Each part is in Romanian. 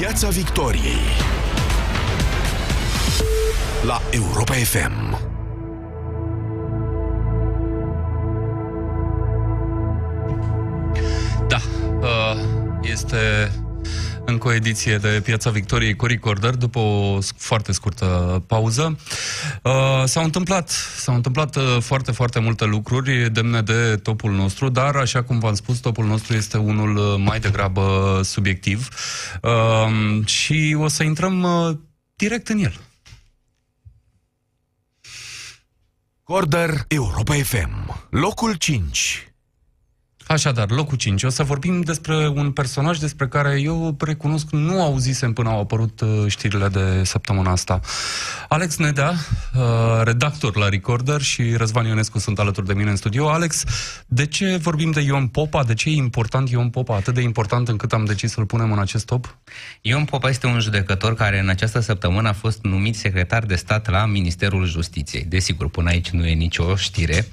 Piața Victoriei la Europa FM. Da, uh, este încă o ediție de Piața Victoriei cu Recorder, după o foarte scurtă pauză. Uh, s-au întâmplat, s-au întâmplat uh, foarte, foarte multe lucruri demne de topul nostru, dar, așa cum v-am spus, topul nostru este unul uh, mai degrabă subiectiv uh, și o să intrăm uh, direct în el. Corder Europa FM, locul 5. Așadar, locul 5. O să vorbim despre un personaj despre care eu recunosc nu auzisem până au apărut uh, știrile de săptămâna asta. Alex Nedea, uh, redactor la Recorder și Răzvan Ionescu sunt alături de mine în studio. Alex, de ce vorbim de Ion Popa? De ce e important Ion Popa? Atât de important încât am decis să-l punem în acest top? Ion Popa este un judecător care în această săptămână a fost numit secretar de stat la Ministerul Justiției. Desigur, până aici nu e nicio știre,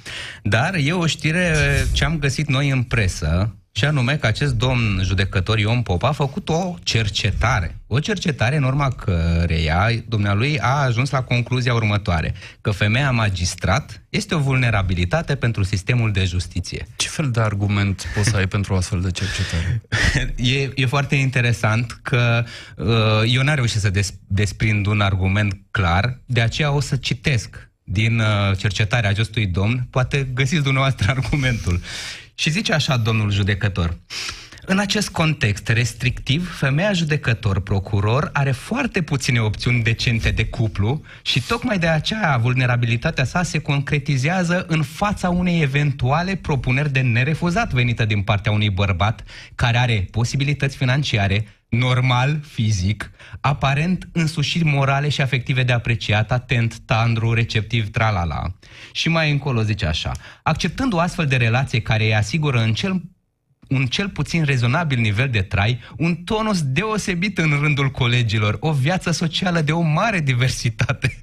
dar e o știre ce am găsit noi în presă, și anume că acest domn judecător Ion Pop a făcut o cercetare. O cercetare în urma căreia dumnealui a ajuns la concluzia următoare, că femeia magistrat este o vulnerabilitate pentru sistemul de justiție. Ce fel de argument poți să ai pentru o astfel de cercetare? e, e foarte interesant că uh, eu n-am reușit să des, desprind un argument clar, de aceea o să citesc din uh, cercetarea acestui domn, poate găsiți dumneavoastră argumentul. Și zice așa domnul judecător. În acest context restrictiv, femeia judecător procuror are foarte puține opțiuni decente de cuplu și tocmai de aceea vulnerabilitatea sa se concretizează în fața unei eventuale propuneri de nerefuzat venită din partea unui bărbat care are posibilități financiare, normal, fizic, aparent însușiri morale și afective de apreciat, atent, tandru, receptiv, tralala. Și mai încolo zice așa, acceptând o astfel de relație care îi asigură în cel un cel puțin rezonabil nivel de trai, un tonus deosebit în rândul colegilor, o viață socială de o mare diversitate.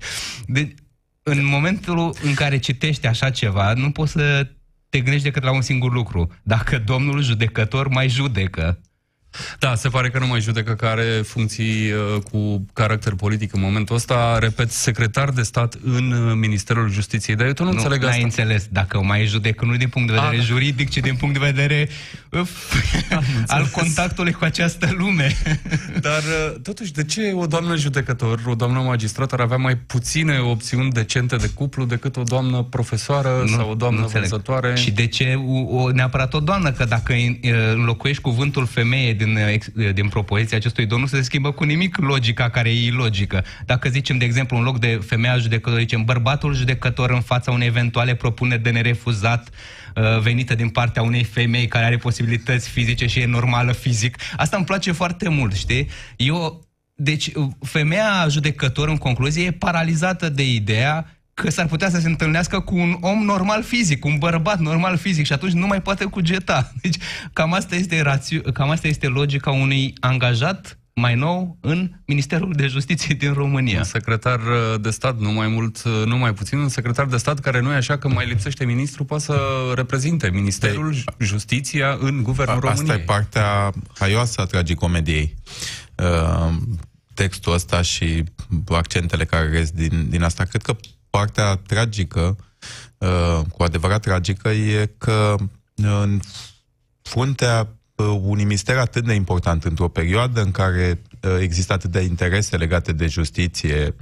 De, în momentul în care citești așa ceva, nu poți să te gândești decât la un singur lucru. Dacă domnul judecător mai judecă, da, se pare că nu mai judecă care funcții uh, cu caracter politic în momentul ăsta. Repet, secretar de stat în uh, Ministerul Justiției. Dar eu tot nu, nu înțeleg asta. Nu înțeles. Dacă mai judecă nu din punct de vedere A, da. juridic, ci din punct de vedere uf, al contactului cu această lume. Dar uh, totuși, de ce o doamnă judecător, o doamnă magistrat ar avea mai puține opțiuni decente de cuplu decât o doamnă profesoară nu, sau o doamnă vânzătoare? Și de ce o, neapărat o doamnă? Că dacă înlocuiești cuvântul femeie din, din propoziția acestui domn nu se schimbă cu nimic logica care e ilogică. Dacă zicem, de exemplu, în loc de femeia judecător, zicem bărbatul judecător în fața unei eventuale propuneri de nerefuzat uh, venită din partea unei femei care are posibilități fizice și e normală fizic. Asta îmi place foarte mult, știi? Eu deci, femeia judecător, în concluzie, e paralizată de ideea că s-ar putea să se întâlnească cu un om normal fizic, un bărbat normal fizic și atunci nu mai poate cugeta. Deci cam asta este, rațiu, cam asta este logica unui angajat mai nou în Ministerul de Justiție din România. Un secretar uh, de stat, nu mai mult, uh, nu mai puțin, un secretar de stat care nu e așa că mai lipsește ministru, poate să reprezinte Ministerul Ei, Justiția în Guvernul României. Asta e partea haioasă a tragicomediei. Uh, textul ăsta și accentele care rez din, din asta. Cred că partea tragică, uh, cu adevărat tragică, e că uh, în fruntea uh, unui mister atât de important într-o perioadă în care există atât de interese legate de justiție,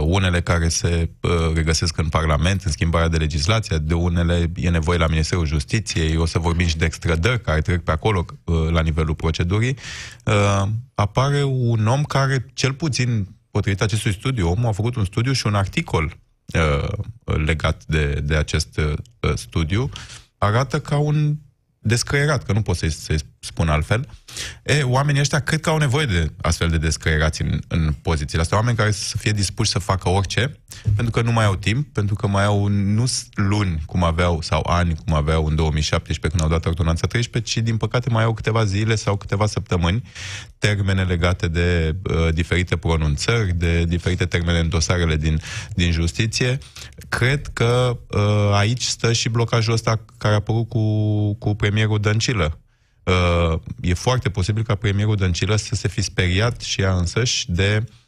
unele care se regăsesc în Parlament, în schimbarea de legislație, de unele e nevoie la Ministerul Justiției, o să vorbim și de extrădări care trec pe acolo la nivelul procedurii, apare un om care, cel puțin potrivit acestui studiu, omul a făcut un studiu și un articol uh, legat de, de acest uh, studiu, arată ca un descăierat, că nu pot să-i, să spun altfel. E, oamenii ăștia cred că au nevoie de astfel de descăierați în, în pozițiile astea. Oameni care să fie dispuși să facă orice, pentru că nu mai au timp, pentru că mai au nu luni cum aveau, sau ani cum aveau în 2017 când au dat ordonanța 13, ci din păcate mai au câteva zile sau câteva săptămâni termene legate de uh, diferite pronunțări, de diferite termene în dosarele din, din justiție. Cred că uh, aici stă și blocajul ăsta care a apărut cu, cu premierul Dăncilă uh, e foarte posibil ca premierul Dăncilă să se fi speriat și ea însăși de uh,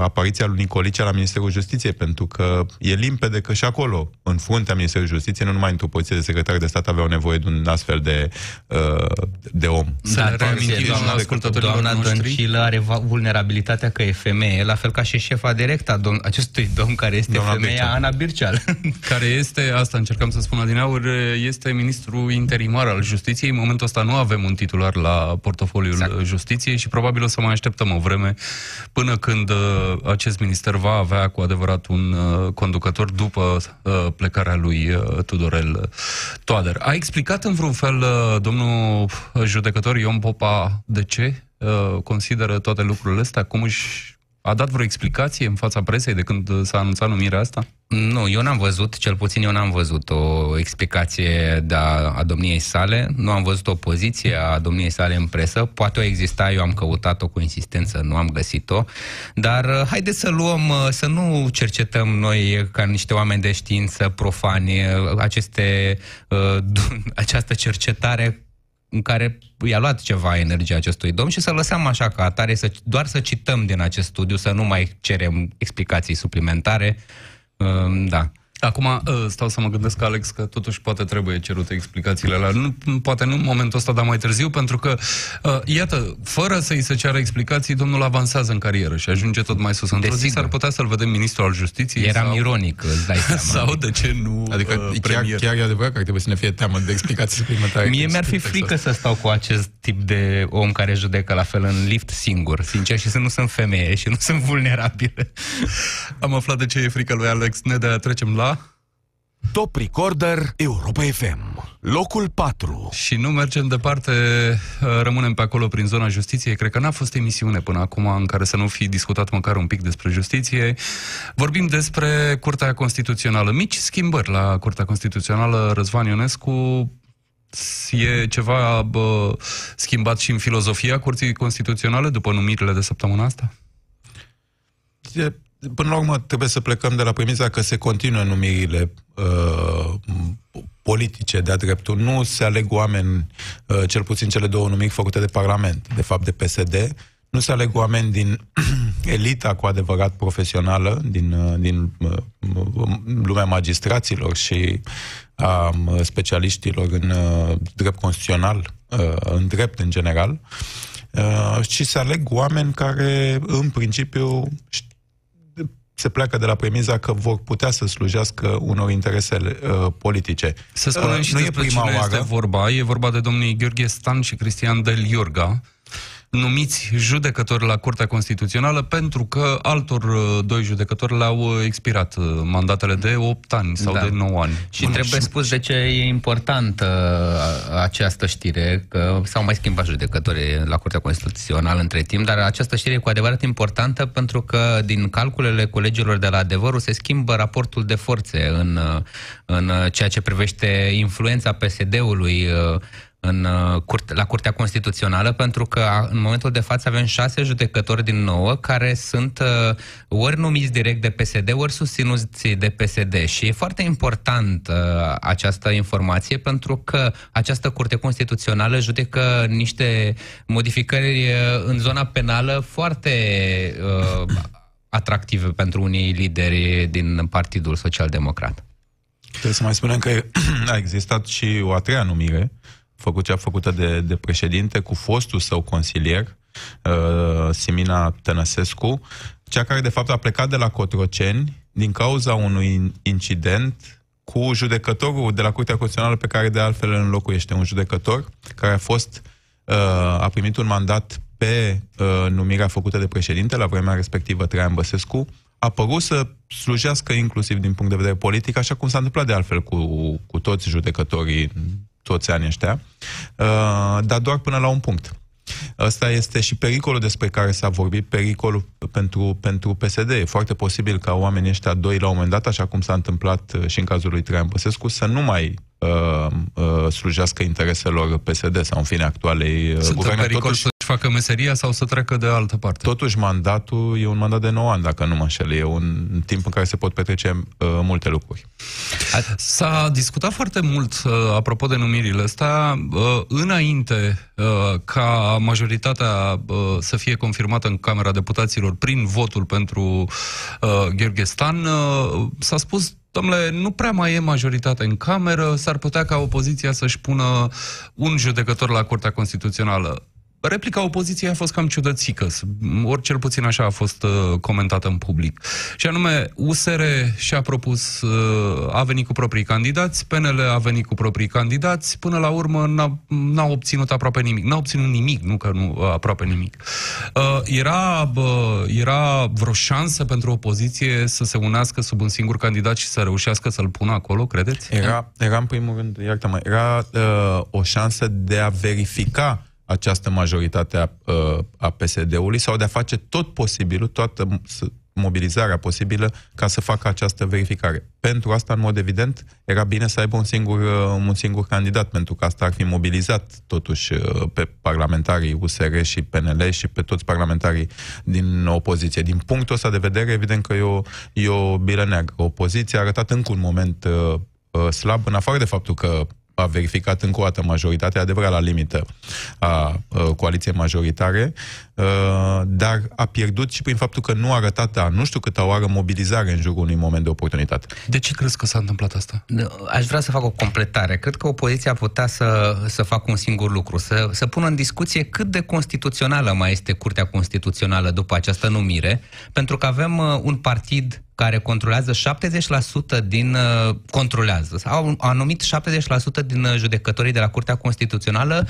apariția lui Nicolicea la Ministerul Justiției, pentru că e limpede că și acolo, în fruntea Ministerului Justiției, nu numai într-o poziție de secretar de stat aveau nevoie de un astfel de, uh, de om. Să Da, le reamintim, atenție, doamna ascultătorilor Doamna noștri. Dăncilă are va- vulnerabilitatea că e femeie, la fel ca și șefa directă a dom- acestui domn care este Doamna femeia Birceal. Ana Birceal. care este, asta încercam să spun adineauri, este ministru interimar al justiției. În momentul ăsta nu avem un titular la portofoliul exact. justiției și probabil o să mai așteptăm o vreme până când uh, acest minister va avea cu adevărat un uh, conducător după uh, plecarea lui uh, Tudorel Toader. A explicat în vreun fel uh, domnul judecător Ion Popa de ce uh, consideră toate lucrurile astea? Cum își a dat vreo explicație în fața presei de când uh, s-a anunțat numirea asta? Nu, eu n-am văzut, cel puțin eu n-am văzut o explicație de a, a domniei sale, nu am văzut o poziție a domniei sale în presă, poate o exista, eu am căutat-o cu insistență, nu am găsit-o, dar uh, haideți să luăm, uh, să nu cercetăm noi ca niște oameni de știință profani uh, aceste, uh, această cercetare în care i-a luat ceva energie acestui domn și să lăsăm așa ca atare, să, doar să cităm din acest studiu, să nu mai cerem explicații suplimentare. Um, Da. Acum uh, stau să mă gândesc, Alex, că totuși poate trebuie cerute explicațiile alea. Nu, poate nu în momentul ăsta, dar mai târziu, pentru că, uh, iată, fără să-i se ceară explicații, domnul avansează în carieră și ajunge tot mai sus. Într-o zi Desigur. s-ar putea să-l vedem ministru al justiției Eram sau, ironic, îți dai seama. sau, de ce nu, Adică uh, chiar, premier. chiar e adevărat că ar trebui să ne fie teamă de explicații suplimentare. Mie mi-ar fi frică să stau cu acest tip de om care judecă la fel în lift singur, sincer, și să nu sunt femeie și nu sunt vulnerabilă. Am aflat de ce e frică lui Alex Nedea. Trecem la... Top Recorder Europa FM. Locul 4. Și nu mergem departe, uh, rămânem pe acolo prin zona justiției. Cred că n-a fost emisiune până acum în care să nu fi discutat măcar un pic despre justiție. Vorbim despre Curtea Constituțională. Mici schimbări la Curtea Constituțională. Răzvan Ionescu e ceva bă, schimbat și în filozofia Curții Constituționale după numirile de săptămâna asta? E- Până la urmă, trebuie să plecăm de la premisa că se continuă numirile uh, politice de-a dreptul. Nu se aleg oameni, uh, cel puțin cele două numiri făcute de Parlament, de fapt de PSD, nu se aleg oameni din elita cu adevărat profesională, din, uh, din uh, lumea magistraților și a uh, specialiștilor în uh, drept constituțional, uh, în drept în general, uh, și se aleg oameni care, în principiu, ș- se pleacă de la premiza că vor putea să slujească unor interese uh, politice. Să spunem Uh, și nu e despre prima cine oară. este vorba. E vorba de domnii Gheorghe Stan și Cristian Del Iorga, numiți judecători la Curtea Constituțională pentru că altor uh, doi judecători le-au uh, expirat uh, mandatele de 8 ani sau Da. de 9 ani. Și trebuie spus de ce e importantă a- această știre, că s-au mai schimbat judecătorii la Curtea Constituțională între timp, dar această știre e cu adevărat importantă pentru că din calculele colegilor de la adevărul se schimbă raportul de forțe în, în ceea ce privește influența PSD-ului în, uh, curte, la Curtea Constituțională, pentru că a- în momentul de față avem șase judecători din nouă care sunt uh, ori numiți direct de PSD, ori susținuți de PSD. Și e foarte important uh, această informație pentru că această Curte Constituțională judecă niște modificări uh, în zona penală foarte uh, atractive pentru unii lideri din Partidul Social Democrat. Trebuie să mai spunem că a existat și o a treia numire, făcut cea făcută de, de președinte, cu fostul său consilier, uh, Simina Tănăsescu, cea care de fapt a plecat de la Cotroceni din cauza unui incident cu judecătorul de la Curtea Constituțională pe care de altfel îl înlocuiește. Un judecător care a fost uh, a primit un mandat pe uh, numirea făcută de președinte la vremea respectivă Traian Băsescu, a părut să slujească inclusiv din punct de vedere politic, așa cum s-a întâmplat de altfel cu, cu toți judecătorii toți anii ăștia, uh, dar doar până la un punct. Ăsta este și pericolul despre care s-a vorbit, pericolul pentru, pentru PSD. E foarte posibil ca oamenii ăștia doi, la un moment dat, așa cum s-a întâmplat uh, și în cazul lui Traian Băsescu, să nu mai uh, uh, slujească intereselor PSD sau, în fine, actualei uh, Sunt în guverne. pericol Totuși, să-și facă meseria sau să treacă de altă parte. Totuși, mandatul e un mandat de 9 ani, dacă nu mă înșel. E un timp în care se pot petrece uh, multe lucruri. S-a discutat foarte mult, uh, apropo de numirile astea, uh, înainte uh, ca majoritatea uh, să fie confirmată în Camera Deputaților prin votul pentru uh, Gheorghe Stan, uh, s-a spus Domnule, nu prea mai e majoritate în cameră, s-ar putea ca opoziția să-și pună un judecător la Curtea Constituțională. Replica opoziției a fost cam ciudățică, ori cel puțin așa a fost uh, comentată în public. Și anume, USR și-a propus, uh, a venit cu proprii candidați, PNL a venit cu proprii candidați, până la urmă n-a, n-a obținut aproape nimic. N-a obținut nimic, nu că nu uh, aproape nimic. Uh, era, uh, era vreo șansă pentru opoziție să se unească sub un singur candidat și să reușească să-l pună acolo, credeți? Era, era în primul rând, iartă-mă, era uh, o șansă de a verifica această majoritate a, a PSD-ului sau de a face tot posibilul, toată mobilizarea posibilă ca să facă această verificare. Pentru asta, în mod evident, era bine să aibă un singur, un singur candidat, pentru că asta ar fi mobilizat totuși pe parlamentarii USR și PNL și pe toți parlamentarii din opoziție. Din punctul ăsta de vedere, evident că e o, e o bilă neagră. Opoziția a arătat încă un moment uh, slab, în afară de faptul că a verificat încă o dată majoritatea, adevărat la limită a coaliției majoritare, dar a pierdut și prin faptul că nu a arătat a nu știu câtă oară mobilizare în jurul unui moment de oportunitate. De ce crezi că s-a întâmplat asta? Aș vrea să fac o completare. Cred că opoziția putea să, să facă un singur lucru, să, să pună în discuție cât de constituțională mai este Curtea Constituțională după această numire, pentru că avem un partid care controlează 70% din... Uh, controlează, au, au numit 70% din uh, judecătorii de la Curtea Constituțională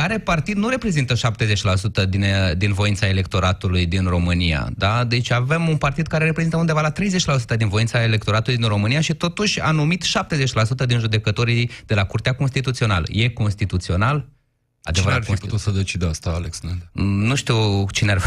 care partid nu reprezintă 70% din, uh, din voința electoratului din România. Da? Deci avem un partid care reprezintă undeva la 30% din voința electoratului din România și totuși a numit 70% din judecătorii de la Curtea Constituțională. E constituțional? Adevărat Cine ar fi putut să decide asta, Alex Nende? Nu știu cine ar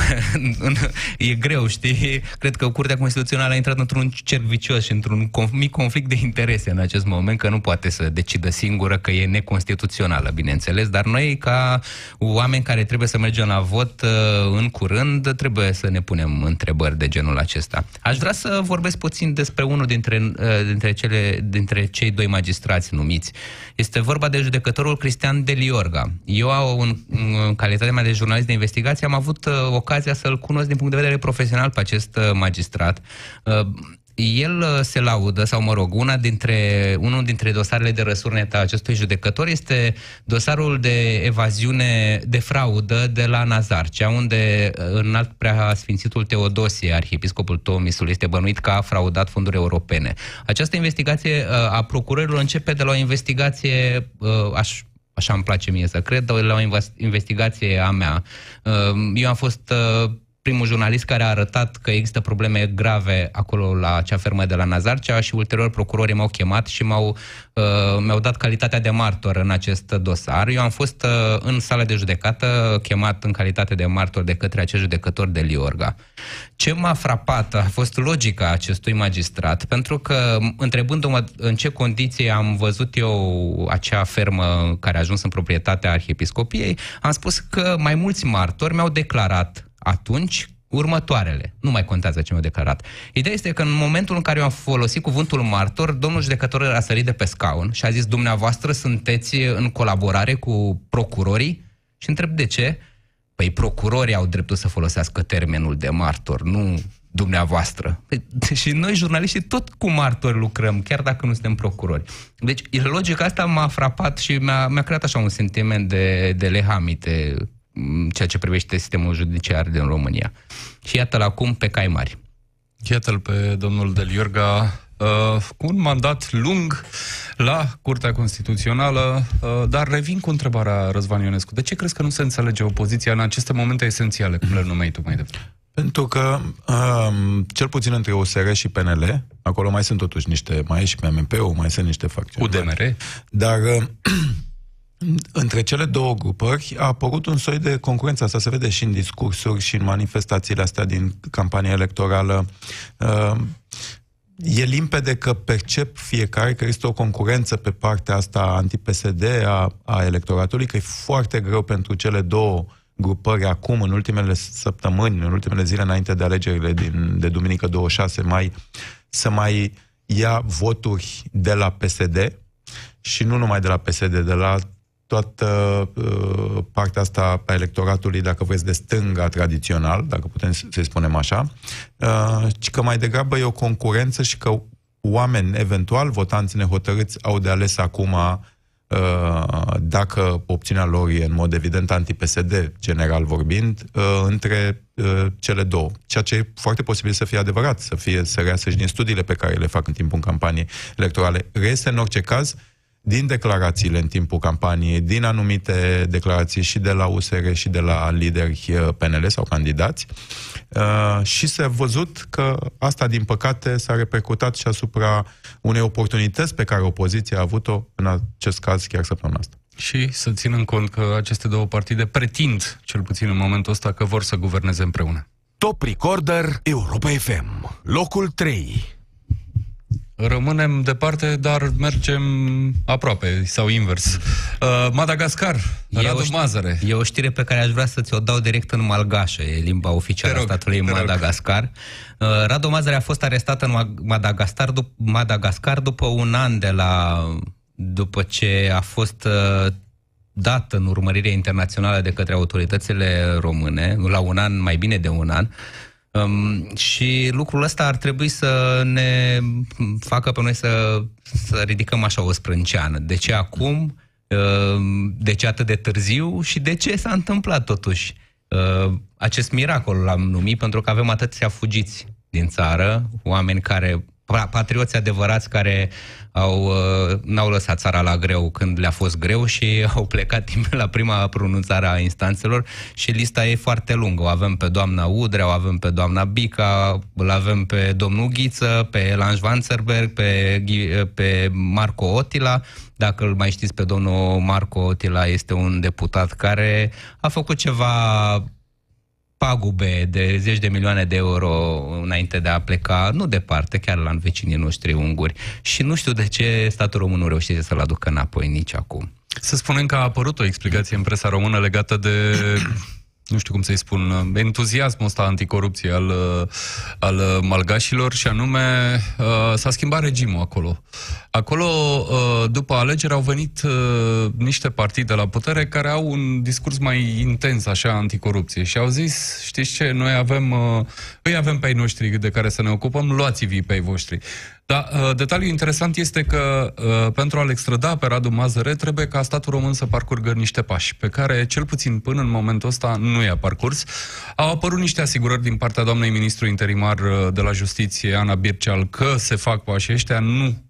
E greu, știi? Cred că Curtea Constituțională a intrat într-un cerc vicios și într-un mic conflict de interese în acest moment, că nu poate să decidă singură că e neconstituțională, bineînțeles, dar noi, ca oameni care trebuie să mergem la vot uh, în curând, trebuie să ne punem întrebări de genul acesta. Aș vrea să vorbesc puțin despre unul dintre, uh, dintre, cele, dintre cei doi magistrați numiți. Este vorba de judecătorul Cristian Deliorga. Eu eu, în, în calitatea mea de jurnalist de investigație, am avut uh, ocazia să-l cunosc din punct de vedere profesional pe acest uh, magistrat. Uh, el uh, se laudă, sau mă rog, una dintre, unul dintre dosarele de răsurnet a acestui judecător este dosarul de evaziune, de fraudă de la Nazarcea, unde uh, în alt prea Sfințitul Teodosie, arhiepiscopul Tomisul, este bănuit că a fraudat fonduri europene. Această investigație a procurorilor începe de la o investigație, aș așa îmi place mie să cred, la o investigație a mea. Uh, eu am fost uh, primul jurnalist care a arătat că există probleme grave acolo la acea fermă de la Nazarcea și ulterior procurorii m-au chemat și m-au, uh, mi-au dat calitatea de martor în acest dosar. Eu am fost uh, în sală de judecată chemat în calitate de martor de către acest judecător de Liorga. Ce m-a frapat a fost logica acestui magistrat, pentru că întrebându-mă în ce condiții am văzut eu acea fermă care a ajuns în proprietatea arhiepiscopiei, am spus că mai mulți martori mi-au declarat atunci următoarele. Nu mai contează ce mi-au declarat. Ideea este că în momentul în care eu am folosit cuvântul martor, domnul judecător a sărit de pe scaun și a zis, dumneavoastră sunteți în colaborare cu procurorii? Și întreb de ce? Păi procurorii au dreptul să folosească termenul de martor, nu dumneavoastră. Păi, și noi, jurnaliștii, tot cu martori lucrăm, chiar dacă nu suntem procurori. Deci, logica asta m-a frapat și mi-a, mi-a creat așa un sentiment de, de lehamite ceea ce privește sistemul judiciar din România. Și iată-l acum pe cai mari. Iată-l pe domnul Del Iorga uh, cu un mandat lung la Curtea Constituțională, uh, dar revin cu întrebarea Răzvan Ionescu. De ce crezi că nu se înțelege opoziția în aceste momente esențiale, cum le numeai tu mai devreme? Pentru că, um, cel puțin între OSR și PNL, acolo mai sunt totuși niște, mai e și PMP-ul, mai sunt niște facțiuni. UDMR? Dar uh, între cele două grupări a apărut un soi de concurență. Asta se vede și în discursuri și în manifestațiile astea din campania electorală. Uh, e limpede că percep fiecare că este o concurență pe partea asta anti-PSD a, a electoratului, că e foarte greu pentru cele două grupări acum, în ultimele săptămâni, în ultimele zile înainte de alegerile din, de duminică 26 mai, să mai ia voturi de la PSD și nu numai de la PSD, de la toată uh, partea asta a electoratului, dacă vreți, de stânga tradițional, dacă putem să-i spunem așa, uh, ci că mai degrabă e o concurență și că oameni, eventual, votanți nehotărâți, au de ales acum uh, dacă opțiunea lor e în mod evident anti-PSD, general vorbind, uh, între uh, cele două. Ceea ce e foarte posibil să fie adevărat, să fie să reasă și din studiile pe care le fac în timpul campaniei electorale. Reiese în orice caz din declarațiile în timpul campaniei, din anumite declarații și de la USR și de la lideri uh, PNL sau candidați uh, și s-a văzut că asta, din păcate, s-a repercutat și asupra unei oportunități pe care opoziția a avut-o, în acest caz, chiar săptămâna asta. Și să ținem cont că aceste două partide pretind, cel puțin în momentul ăsta, că vor să guverneze împreună. Top Recorder Europa FM. Locul 3. Rămânem departe, dar mergem aproape, sau invers. Uh, Madagascar, e Radu o Mazăre. E o știre pe care aș vrea să ți-o dau direct în malgașă, e limba oficială a statului Madagascar. Uh, Radu Mazăre a fost arestat în Madagascar, dup- Madagascar după un an de la după ce a fost uh, dat în urmărire internațională de către autoritățile române, la un an, mai bine de un an, Um, și lucrul ăsta ar trebui să ne facă pe noi să, să ridicăm așa o sprânceană. De ce acum? Uh, de ce atât de târziu? Și de ce s-a întâmplat totuși uh, acest miracol l-am numit pentru că avem atâția fugiți din țară, oameni care patrioți adevărați care au, uh, n-au lăsat țara la greu când le-a fost greu și au plecat la prima pronunțare a instanțelor și lista e foarte lungă. O avem pe doamna Udrea, o avem pe doamna Bica, îl avem pe domnul Ghiță, pe Elanj Vanzerberg, pe, pe Marco Otila. Dacă îl mai știți pe domnul Marco Otila, este un deputat care a făcut ceva pagube de zeci de milioane de euro înainte de a pleca, nu departe, chiar la vecinii noștri unguri. Și nu știu de ce statul român nu reușește să-l aducă înapoi nici acum. Să spunem că a apărut o explicație în presa română legată de nu știu cum să-i spun, entuziasmul ăsta anticorupție al, al malgașilor și anume uh, s-a schimbat regimul acolo. Acolo, uh, după alegeri, au venit uh, niște partide la putere care au un discurs mai intens, așa, anticorupție și au zis, știți ce, noi avem, îi avem pe ai noștri de care să ne ocupăm, luați-vi pe ai voștri. Da, uh, detaliul interesant este că uh, pentru a-l extrada pe Radu Mazăre trebuie ca statul român să parcurgă niște pași, pe care cel puțin până în momentul ăsta nu i-a parcurs. Au apărut niște asigurări din partea doamnei ministru interimar uh, de la Justiție, Ana Birceal, că se fac pașii ăștia, nu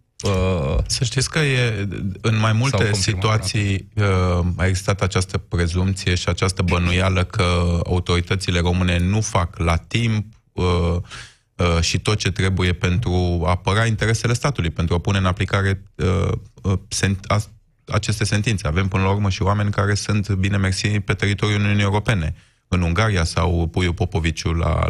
să știți că e, în mai multe situații uh, a existat această prezumție și această bănuială că autoritățile române nu fac la timp uh, Uh, și tot ce trebuie pentru a apăra interesele statului, pentru a pune în aplicare uh, uh, sent- a, aceste sentințe. Avem până la urmă și oameni care sunt, bine mersi, pe teritoriul Uniunii Europene. În Ungaria sau Puiu Popoviciu la,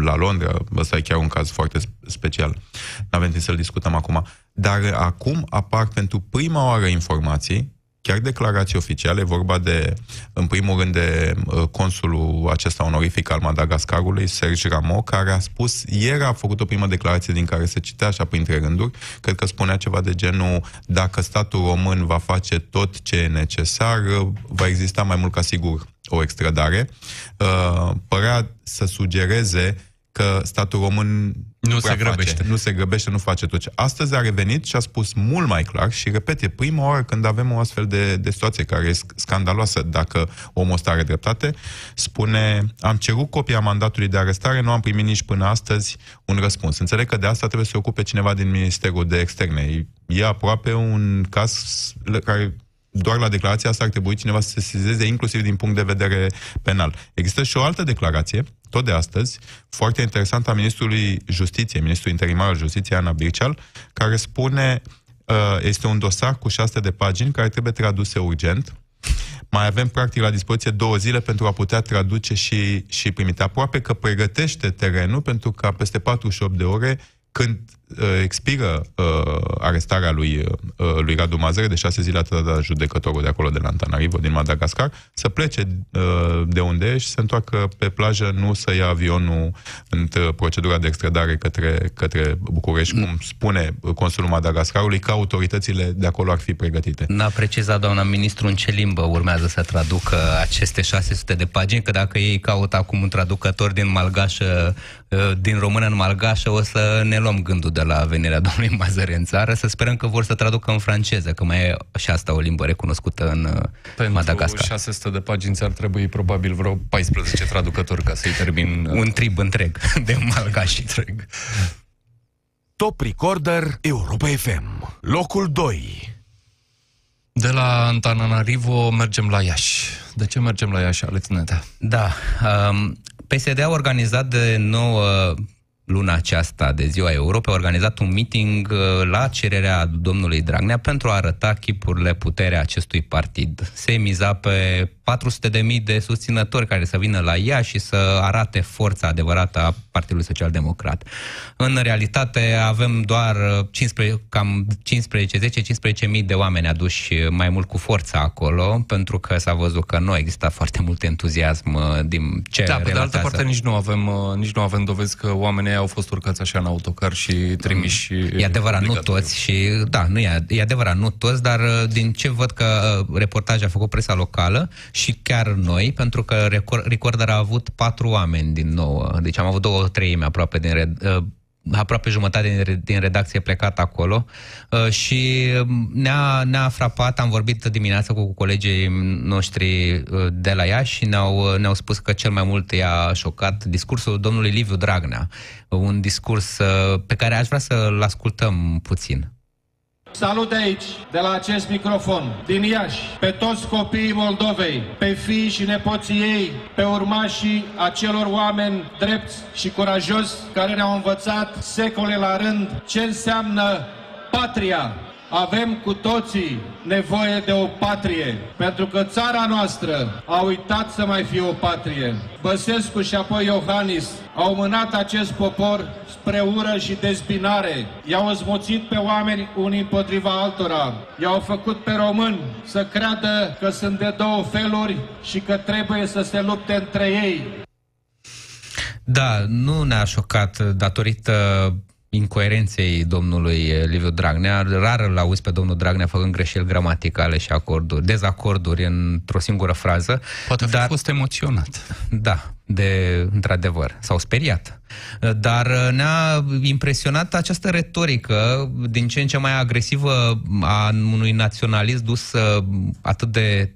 la Londra, ăsta e chiar un caz foarte special. Nu avem timp să-l discutăm acum. Dar acum apar pentru prima oară informații chiar declarații oficiale, vorba de, în primul rând, de uh, consulul acesta onorific al Madagascarului, Serge Ramo, care a spus, ieri a făcut o primă declarație din care se citea așa printre rânduri, cred că spunea ceva de genul, dacă statul român va face tot ce e necesar, va exista mai mult ca sigur o extradare. Uh, părea să sugereze că statul român nu se grăbește. Face, nu se grăbește, nu face tot ce. Astăzi a revenit și a spus mult mai clar și, repet, e prima oară când avem o astfel de, de situație care e scandaloasă dacă omul ăsta are dreptate. Spune, am cerut copia mandatului de arestare, nu am primit nici până astăzi un răspuns. Înțeleg că de asta trebuie să se ocupe cineva din Ministerul de Externe. E aproape un caz care doar la declarația asta ar trebui cineva să se sesizeze inclusiv din punct de vedere penal. Există și o altă declarație, tot de astăzi, foarte interesantă a Ministrului Justiției, Ministrul Interimar al Justiției, Ana Birceal, care spune uh, este un dosar cu șase de pagini care trebuie traduse urgent. Mai avem, practic, la dispoziție două zile pentru a putea traduce și, și primite. Aproape că pregătește terenul pentru ca peste 48 de ore când uh, expiră uh, arestarea lui, uh, lui Radu Mazăre, de șase zile atât de judecătorul de acolo de la Antanarivo, din Madagascar, să plece uh, de unde e și să întoarcă pe plajă, nu să ia avionul în procedura de extradare către, către București, cum spune consulul Madagascarului, că autoritățile de acolo ar fi pregătite. N-a precizat doamna ministru în ce limbă urmează să traducă aceste 600 de pagini, că dacă ei caută acum un traducător din malgașă, uh, din română în malgașă, o să ne luăm gândul de la venirea domnului Mazăre în țară, să sperăm că vor să traducă în franceză, că mai e și asta o limbă recunoscută în uh, Pentru Madagascar. 600 de paginți ar trebui probabil vreo 14 traducători ca să-i termin... uh, Un trib întreg de malgași. întreg. Top Recorder Europa FM. Locul 2. De la Antananarivo mergem la Iași. De ce mergem la Iași, Alex Nedea? Da. Um, PSD a organizat de nouă luna aceasta de Ziua Europei, a organizat un meeting uh, la cererea domnului Dragnea pentru a arăta chipurile puterea acestui partid. Se miza pe 400.000 de susținători care să vină la ea și să arate forța adevărată a Partidului Social Democrat. În realitate avem doar 15, cam 15, 10-15 mii de oameni aduși mai mult cu forța acolo, pentru că s-a văzut că nu exista foarte mult entuziasm uh, din ce Da, pe de altă relatează. parte nici nu avem uh, nici nu avem dovezi că oamenii au fost urcați așa în autocar și trimiși E adevărat, nu obligatoriu. toți și da, nu e, e adevărat, nu toți, dar uh, din ce văd că uh, reportaj a făcut presa locală și chiar noi, pentru că Record- Recorder a avut patru oameni din nou, deci am avut două treimi aproape din red, uh, aproape jumătate din, re- din redacție plecat acolo. Uh, și um, ne-a, ne-a frapat, am vorbit dimineața cu colegii noștri uh, de la ea și ne-au, uh, ne-au spus că cel mai mult i-a șocat discursul domnului Liviu Dragnea, un discurs uh, pe care aș vrea să-l ascultăm puțin. Salut de aici, de la acest microfon, din Iași, pe toți copiii Moldovei, pe fii și nepoții ei, pe urmașii acelor oameni drepți și curajos care ne-au învățat secole la rând ce înseamnă patria. Avem cu toții nevoie de o patrie, pentru că țara noastră a uitat să mai fie o patrie. Băsescu și apoi Iohannis au mânat acest popor spre ură și dezbinare. I-au înzmuțit pe oameni unii împotriva altora. I-au făcut pe români să creadă că sunt de două feluri și că trebuie să se lupte între ei. Da, nu ne-a șocat datorită incoerenței domnului Liviu Dragnea. Rar îl auzi pe domnul Dragnea făcând greșeli gramaticale și acorduri, dezacorduri într-o singură frază. Poate fi dar, fost emoționat. Da, de, într-adevăr, s-au speriat. Dar uh, ne-a impresionat această retorică din ce în ce mai agresivă a unui naționalist dus uh, atât de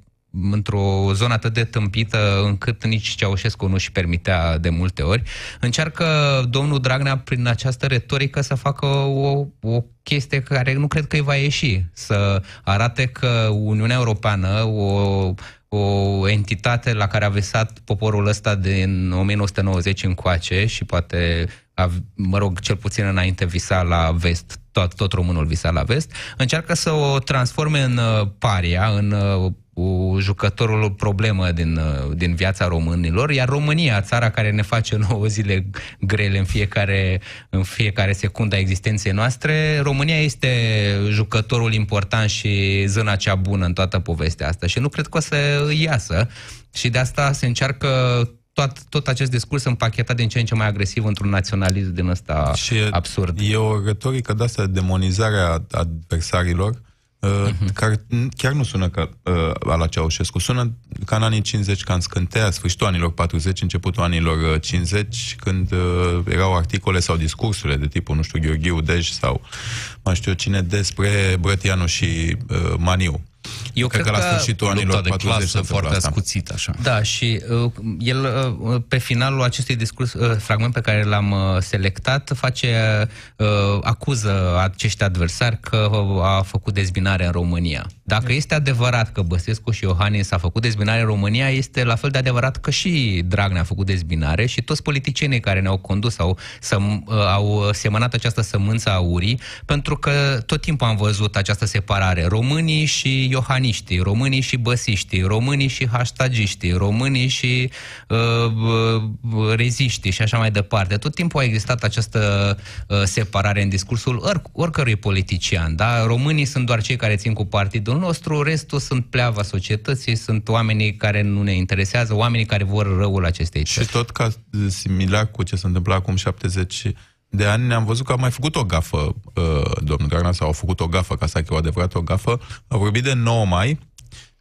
într-o zonă atât de tâmpită încât nici Ceaușescu nu și permitea de multe ori. Încearcă domnul Dragnea prin această retorică să facă o, o chestie care nu cred că îi va ieși. Să arate că Uniunea Europeană, o, o entitate la care a visat poporul ăsta din 1990 încoace și poate, a, mă rog, cel puțin înainte visa la vest, tot, tot românul visa la vest, încearcă să o transforme în uh, paria, în uh, o jucătorul problemă din, uh, din viața românilor, iar România, țara care ne face nouă zile grele în fiecare, în fiecare secundă a existenței noastre, România este jucătorul important și zona cea bună în toată povestea asta și nu cred că o să îi iasă și de asta se încearcă tot, tot acest discurs împachetat din ce în ce mai agresiv într-un naționalism din ăsta Și e, absurd. E o retorică de asta de demonizare a adversarilor, uh, uh-huh. care chiar nu sună ca uh, la Ceaușescu, sună ca în anii 50, ca în scânteia, sfârșitul anilor 40, începutul anilor 50, când uh, erau articole sau discursurile de tipul, nu știu, Gheorghiu Dej sau mai știu eu cine despre Brătianu și uh, Maniu. Eu cred, cred că la că sfârșitul O anilor luptă de 40 clasă se întâmplă foarte asta. ascuțit, așa. Da, și uh, el, uh, pe finalul acestui discurs, uh, fragment pe care l-am uh, selectat, face, uh, acuză acești adversari că a făcut dezbinare în România. Dacă este adevărat că Băsescu și Iohannis a făcut dezbinare în România, este la fel de adevărat că și Dragnea a făcut dezbinare și toți politicienii care ne-au condus au, săm, uh, au semănat această sămânță a urii, pentru că tot timpul am văzut această separare. Românii și Iohannis baniștii, românii și băsiștii, românii și hashtagiștii, românii și uh, uh, reziștii și așa mai departe. Tot timpul a existat această uh, separare în discursul or- oricărui politician. Da? Românii sunt doar cei care țin cu partidul nostru, restul sunt pleava societății, sunt oamenii care nu ne interesează, oamenii care vor răul acestei țări. Și tot ca similar cu ce se întâmplă acum 70 de ani, ne-am văzut că a mai făcut o gafă, uh, domnul Dragnea, sau au făcut o gafă, ca să e o adevărată o gafă, a vorbit de 9 mai,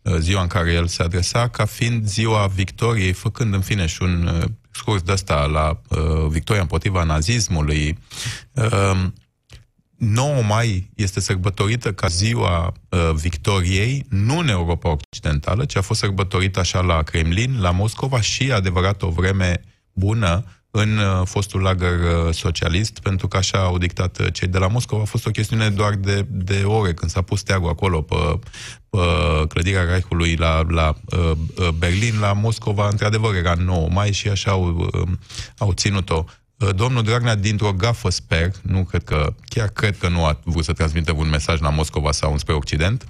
uh, ziua în care el se adresa, ca fiind ziua victoriei, făcând în fine și un uh, scurs de ăsta la uh, victoria împotriva nazismului. Uh, 9 mai este sărbătorită ca ziua uh, victoriei, nu în Europa Occidentală, ci a fost sărbătorită așa la Kremlin, la Moscova și, adevărat, o vreme bună în uh, fostul lagăr uh, socialist, pentru că așa au dictat uh, cei de la Moscova. A fost o chestiune doar de, de ore, când s-a pus steagul acolo pe, pe clădirea Reichului la, la uh, Berlin, la Moscova, într-adevăr era 9 mai și așa au, uh, au ținut-o. Uh, domnul Dragnea, dintr-o gafă, sper, nu cred că, chiar cred că nu a vrut să transmită un mesaj la Moscova sau înspre Occident,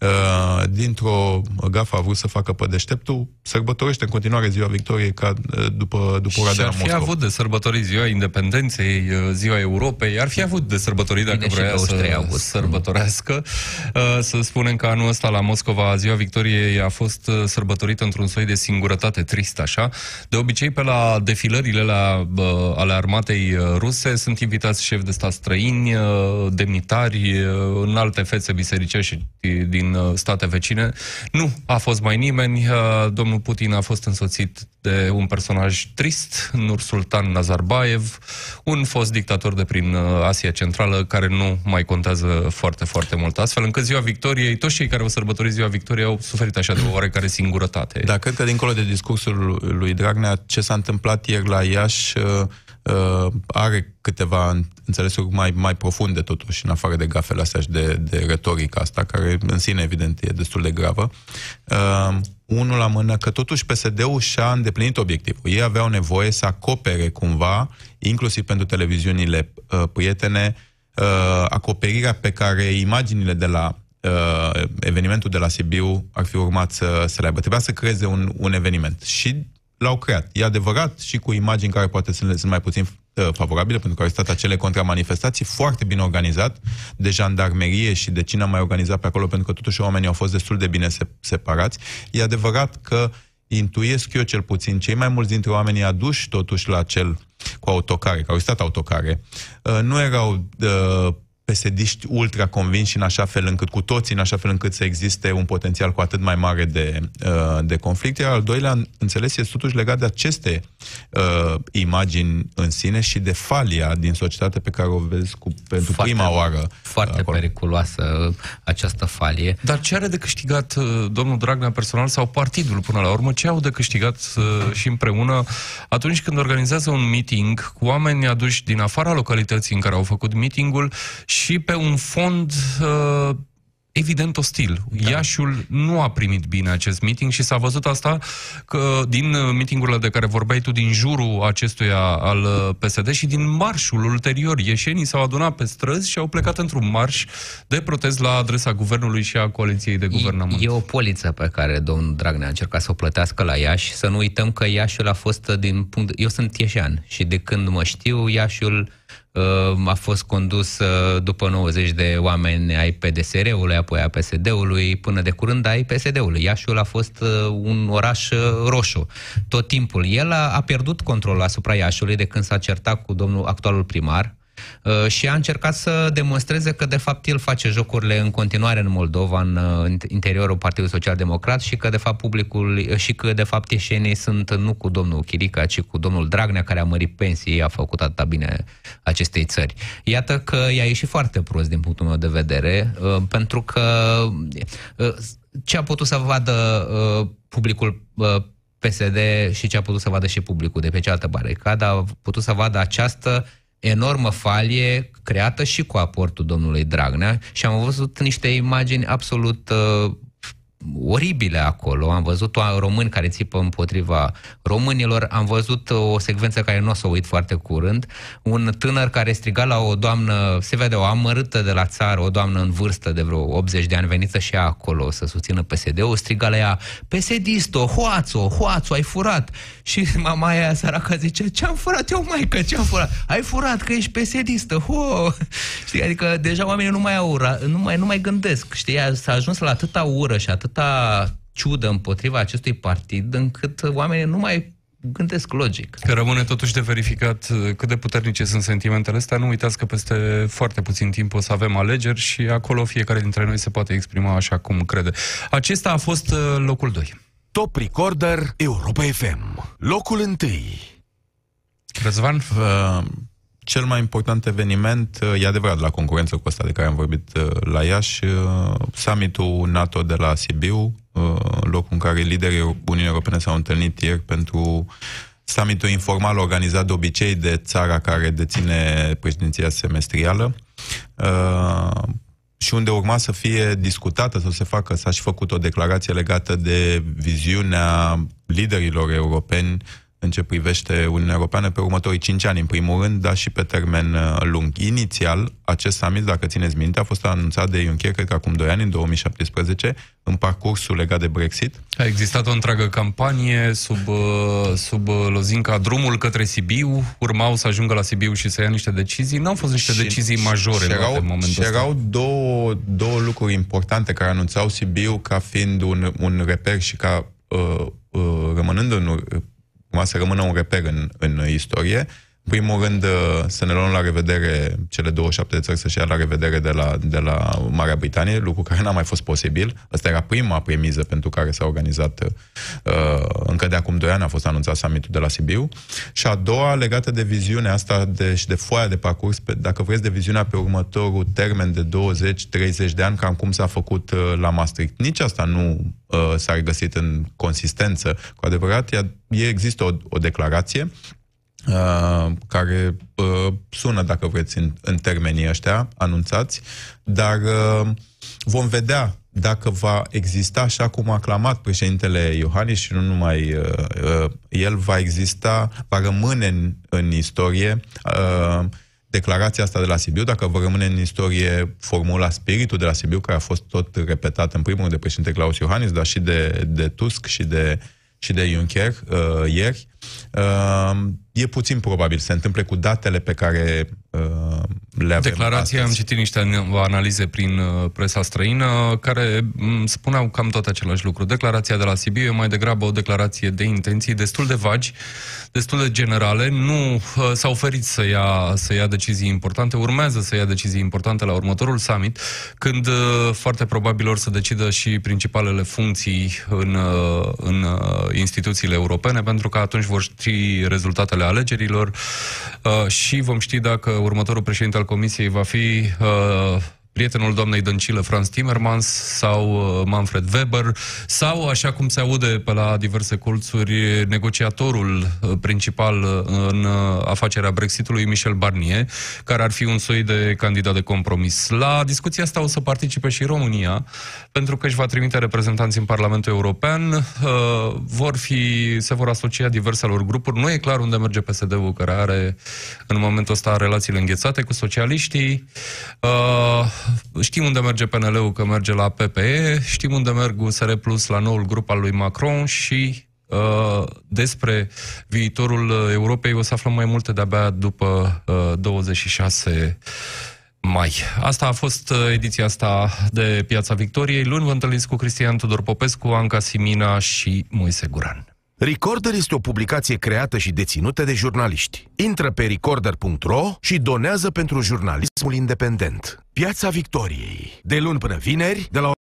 uh, dintr-o gafă a vrut să facă pe deșteptul, sărbătorește în continuare ziua victoriei ca uh, după, după ora și de la ar fi Moscova. avut de sărbătorit ziua independenței, ziua Europei, ar fi avut de sărbătorit dacă Bine, și vrea 23 să august. sărbătorească. Să spunem că anul ăsta la Moscova, ziua victoriei a fost sărbătorită într-un soi de singurătate tristă, așa. De obicei, pe la defilările la, ale armatei ruse sunt invitați șefi de stat străini, demnitari, în alte fețe bisericești din state vecine. Nu a fost mai nimeni. Domnul Putin a fost însoțit de un personaj trist, Nursultan Nazarbayev, un fost dictator de prin Asia Centrală, care nu mai contează foarte, foarte mult. Astfel încât ziua victoriei, toți cei care au sărbătorit ziua victoriei au suferit așa de o oarecare singurătate. Da, cred că dincolo de discursul lui Dragnea, ce s-a întâmplat ieri la Iași uh, uh, are câteva înțelesuri mai, mai profunde totuși, în afară de gafele astea și de, de retorica asta, care în sine evident e destul de gravă. Uh, unul la mână, că totuși PSD-ul și-a îndeplinit obiectivul. Ei aveau nevoie să acopere cumva, inclusiv pentru televiziunile uh, prietene, uh, acoperirea pe care imaginile de la uh, evenimentul de la Sibiu ar fi urmat să, să le aibă. Trebuia să creeze un, un eveniment. Și l-au creat. E adevărat și cu imagini care poate sunt, sunt mai puțin uh, favorabile, pentru că au stat acele contramanifestații foarte bine organizat de jandarmerie și de cine a mai organizat pe acolo, pentru că totuși oamenii au fost destul de bine se- separați. E adevărat că intuiesc eu cel puțin, cei mai mulți dintre oamenii aduși totuși la cel cu autocare, care au stat autocare, uh, nu erau uh, pesediști ultra convinși în așa fel încât, cu toții în așa fel încât să existe un potențial cu atât mai mare de, uh, de conflict. Iar al doilea înțeles este totuși legat de aceste uh, imagini în sine și de falia din societate pe care o vezi cu, pentru Foarte- prima oară. Foarte acolo. periculoasă această falie. Dar ce are de câștigat uh, domnul Dragnea personal sau partidul până la urmă? Ce au de câștigat uh, și împreună atunci când organizează un meeting cu oameni aduși din afara localității în care au făcut meetingul și pe un fond uh, evident ostil. Da. Iașiul nu a primit bine acest meeting și s-a văzut asta că din uh, meetingurile de care vorbeai tu, din jurul acestuia al uh, PSD și din marșul ulterior. Ieșenii s-au adunat pe străzi și au plecat într-un marș de protest la adresa guvernului și a coaliției de guvernământ. E o poliță pe care domnul Dragnea a încercat să o plătească la Iași. Să nu uităm că Iașiul a fost din punct... Eu sunt ieșean și de când mă știu, Iașiul uh, a fost condus uh, după 90 de oameni ai PDSR-ului, apoi a PSD-ului, până de curând ai PSD-ului. Iașiul a fost uh, un oraș uh, roșu tot timpul. El a, a pierdut controlul asupra Iașiului de când s-a certat cu domnul actualul primar, Uh, și a încercat să demonstreze că de fapt el face jocurile în continuare în Moldova, în uh, interiorul Partidului Social Democrat și că de fapt publicul și că de fapt ieșenii sunt nu cu domnul Chirica, ci cu domnul Dragnea care a mărit pensii, a făcut atâta bine acestei țări. Iată că i-a ieșit foarte prost din punctul meu de vedere, uh, pentru că uh, ce a putut să vadă uh, publicul uh, PSD și ce a putut să vadă și publicul de pe cealaltă baricadă, a putut să vadă această enormă falie creată și cu aportul domnului Dragnea și am văzut niște imagini absolut uh, oribile acolo. Am văzut români care țipă împotriva românilor, am văzut o secvență care nu o să uit foarte curând, un tânăr care striga la o doamnă, se vede o amărâtă de la țară, o doamnă în vârstă de vreo 80 de ani venită și ea acolo să susțină PSD-ul, striga la ea, PSD-isto, hoațo, hoațo, ai furat. Și mama aia săraca zice, ce-am furat eu, maică, ce-am furat? Ai furat că ești PSD-istă, ho! Știi, adică deja oamenii nu mai au, nu mai, nu mai gândesc, știi, s-a ajuns la atâta ură și atâta ciudă împotriva acestui partid, încât oamenii nu mai gândesc logic. Că rămâne totuși de verificat uh, cât de puternice sunt sentimentele astea. Nu uitați că peste foarte puțin timp o să avem alegeri și acolo fiecare dintre noi se poate exprima așa cum crede. Acesta a fost uh, locul 2. Top Recorder Europa FM. Locul 1. Răzvan? Uh, cel mai important eveniment, uh, e adevărat, la concurență cu asta de care am vorbit uh, la Iași, uh, summitul NATO de la Sibiu, locul în care liderii Uniunii Europene s-au întâlnit ieri pentru summitul informal organizat de obicei de țara care deține președinția semestrială și unde urma să fie discutată, să se facă, s-a și făcut o declarație legată de viziunea liderilor europeni în ce privește Uniunea Europeană pe următorii 5 ani, în primul rând, dar și pe termen uh, lung. Inițial, acest summit, dacă țineți minte, a fost anunțat de Juncker, cred că acum 2 ani, în 2017, în parcursul legat de Brexit. A existat o întreagă campanie sub, uh, sub uh, lozinca drumul către Sibiu, urmau să ajungă la Sibiu și să ia niște decizii. Nu au fost niște și, decizii majore și erau, în momentul și erau două, două lucruri importante care anunțau Sibiu ca fiind un, un reper și ca uh, uh, rămânând în urma să rămână un reper în, în istorie. În primul rând, uh, să ne luăm la revedere cele 27 de țări să-și ia la revedere de la, de la Marea Britanie, lucru care n-a mai fost posibil. Asta era prima premiză pentru care s-a organizat uh, încă de acum 2 ani, a fost anunțat summitul de la Sibiu. Și a doua, legată de viziunea asta de, și de foaia de parcurs, pe, dacă vreți, de viziunea pe următorul termen de 20-30 de ani, cam cum s-a făcut uh, la Maastricht. Nici asta nu uh, s-a regăsit în consistență. Cu adevărat, ea, există o, o declarație Uh, care uh, sună, dacă vreți, în, în termenii ăștia anunțați, dar uh, vom vedea dacă va exista, așa cum a aclamat președintele Iohannis și nu numai uh, uh, el, va exista, va rămâne în, în istorie uh, declarația asta de la Sibiu, dacă va rămâne în istorie formula spiritul de la Sibiu, care a fost tot repetat în primul rând de președinte Claus Iohannis, dar și de, de Tusk și de, și de Juncker uh, ieri, uh, e puțin probabil. Se întâmple cu datele pe care uh, le avem Declarația, astăzi. am citit niște analize prin uh, presa străină care mm, spuneau cam tot același lucru. Declarația de la Sibiu e mai degrabă o declarație de intenții destul de vagi, destul de generale. Nu uh, s-a oferit să ia, să ia decizii importante, urmează să ia decizii importante la următorul summit, când uh, foarte probabil or să decidă și principalele funcții în, uh, în uh, instituțiile europene, pentru că atunci vor ști rezultatele alegerilor uh, și vom ști dacă următorul președinte al Comisiei va fi uh, prietenul doamnei Dăncilă, Franz Timmermans, sau uh, Manfred Weber, sau, așa cum se aude pe la diverse colțuri, negociatorul uh, principal uh, în afacerea Brexitului, Michel Barnier, care ar fi un soi de candidat de compromis. La discuția asta o să participe și România, pentru că își va trimite reprezentanți în Parlamentul European, vor fi, se vor asocia diverselor grupuri. Nu e clar unde merge PSD-ul, care are în momentul ăsta relațiile înghețate cu socialiștii. Știm unde merge PNL-ul, că merge la PPE, știm unde merg USR Plus la noul grup al lui Macron și uh, despre viitorul Europei o să aflăm mai multe de-abia după uh, 26 mai. Asta a fost uh, ediția asta de Piața Victoriei. Luni vă întâlniți cu Cristian Tudor Popescu, Anca Simina și Moise Guran. Recorder este o publicație creată și deținută de jurnaliști. Intră pe recorder.ro și donează pentru jurnalismul independent. Piața Victoriei. De luni până vineri, de la